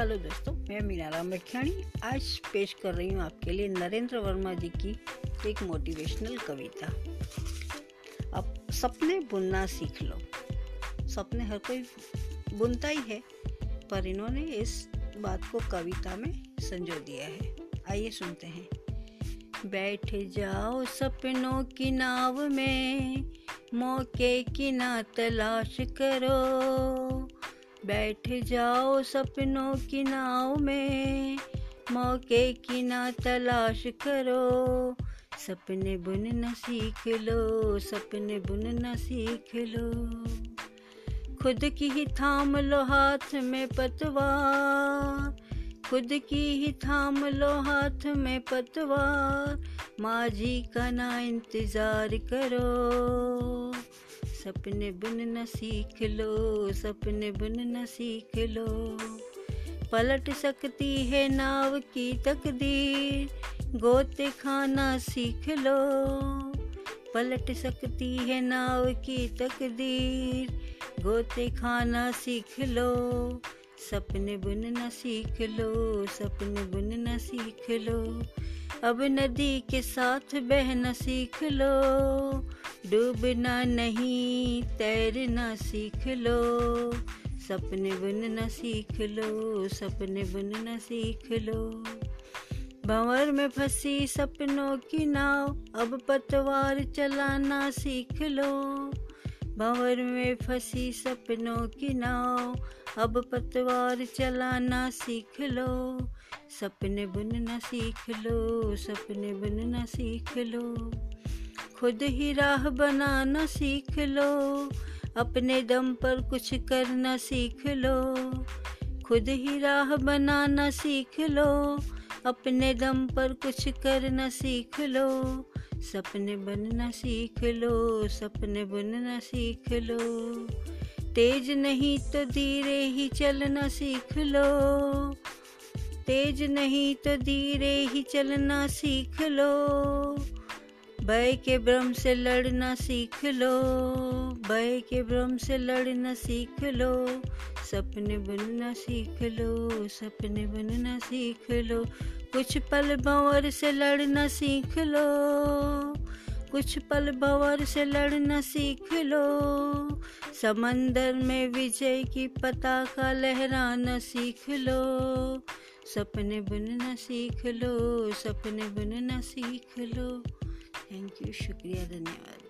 Hello दोस्तों, मैं मीना राम मठियाणी आज पेश कर रही हूँ आपके लिए नरेंद्र वर्मा जी की एक मोटिवेशनल कविता। अब सपने बुनना सीख लो। सपने हर कोई बुनता ही है, पर इन्होंने इस बात को कविता में संजो दिया है। आइए सुनते हैं। बैठ जाओ सपनों की नाव में, मौके की ना तलाश करो। बैठ जाओ सपनों की नाव में, मौके की ना तलाश करो। सपने बुनना सीख लो, सपने बुनना सीख लो। खुद की ही थाम लो हाथ में पतवार खुद की ही थाम लो हाथ में पतवार माजी का ना इंतज़ार करो। सपने बुनना सीख लो, सपने बुनना सीख लो। पलट सकती है नाव की तकदीर, गोते खाना सीख लो। पलट सकती है नाव की तकदीर, गोते खाना सीख लो। सपने बुनना सीख लो, सपने बुनना सीख लो। अब नदी के साथ बहना सीख लो। डूबना नहीं, तैरना सीख लो। सपने बुनना सीख लो, सपने बुनना सीख लो। भंवर में फंसी सपनों की नाव, अब पतवार चलाना सीख लो। भंवर में फंसी सपनों की नाव, अब पतवार चलाना सीख लो। सपने बुनना सीख लो, सपने बुनना सीख लो। खुद ही राह बनाना सीख लो। अपने दम पर कुछ करना सीख लो। खुद ही राह बनाना सीख लो। अपने दम पर कुछ करना सीख लो। सपने बनना सीख लो। सपने बुनना सीख लो। तेज नहीं तो धीरे ही चलना सीख लो। तेज नहीं तो धीरे ही चलना सीख लो। भय के भ्रम से लड़ना सीख लो भय के भ्रम से लड़ना सीख लो, सपने बनना सीख लो, सपने बनना सीख लो, कुछ पल भंवर से लड़ना सीख लो, कुछ पल भंवर से लड़ना सीख लो, समंदर में विजय की पताका लहराना सीख लो, सपने बुनना सीख लो, सपने बुनना सीख लो। थैंक यू शुक्रिया धन्यवाद।